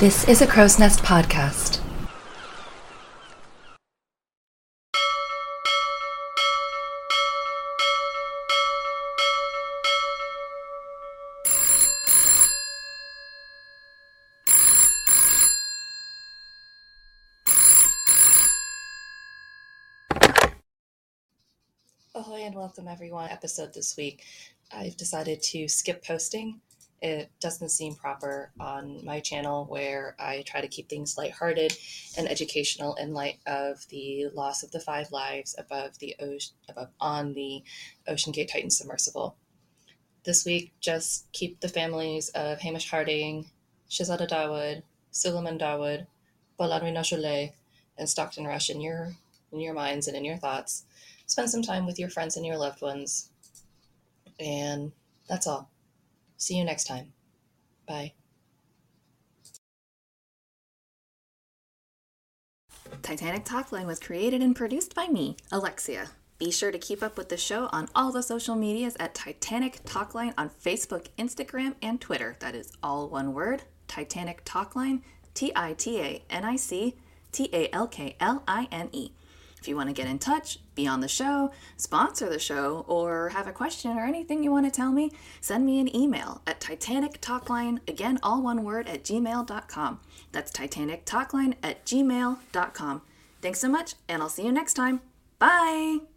This is a Crow's Nest podcast. Ahoy and welcome everyone. Episode this week. I've decided to skip posting. It doesn't seem proper on my channel where I try to keep things lighthearted and educational in light of the loss of the five lives above the ocean above on the OceanGate Titan submersible. This week, just keep the families of Hamish Harding, Shahzada Dawood, Suleman Dawood, Paul-Henri Nargeolet, and Stockton Rush in your in your minds and in your thoughts. Spend some time with your friends and your loved ones. And that's all. See you next time. Bye. Titanic Talkline was created and produced by me, Alexia. Be sure to keep up with the show on all the social medias at Titanic Talkline on Facebook, Instagram, and Twitter. That is all one word Titanic Talkline, T I T A N I C T A L K L I N E. If you want to get in touch, be on the show, sponsor the show, or have a question or anything you want to tell me, send me an email at Titanic Talkline, again, all one word, at gmail.com. That's Titanic Talkline at gmail.com. Thanks so much, and I'll see you next time. Bye!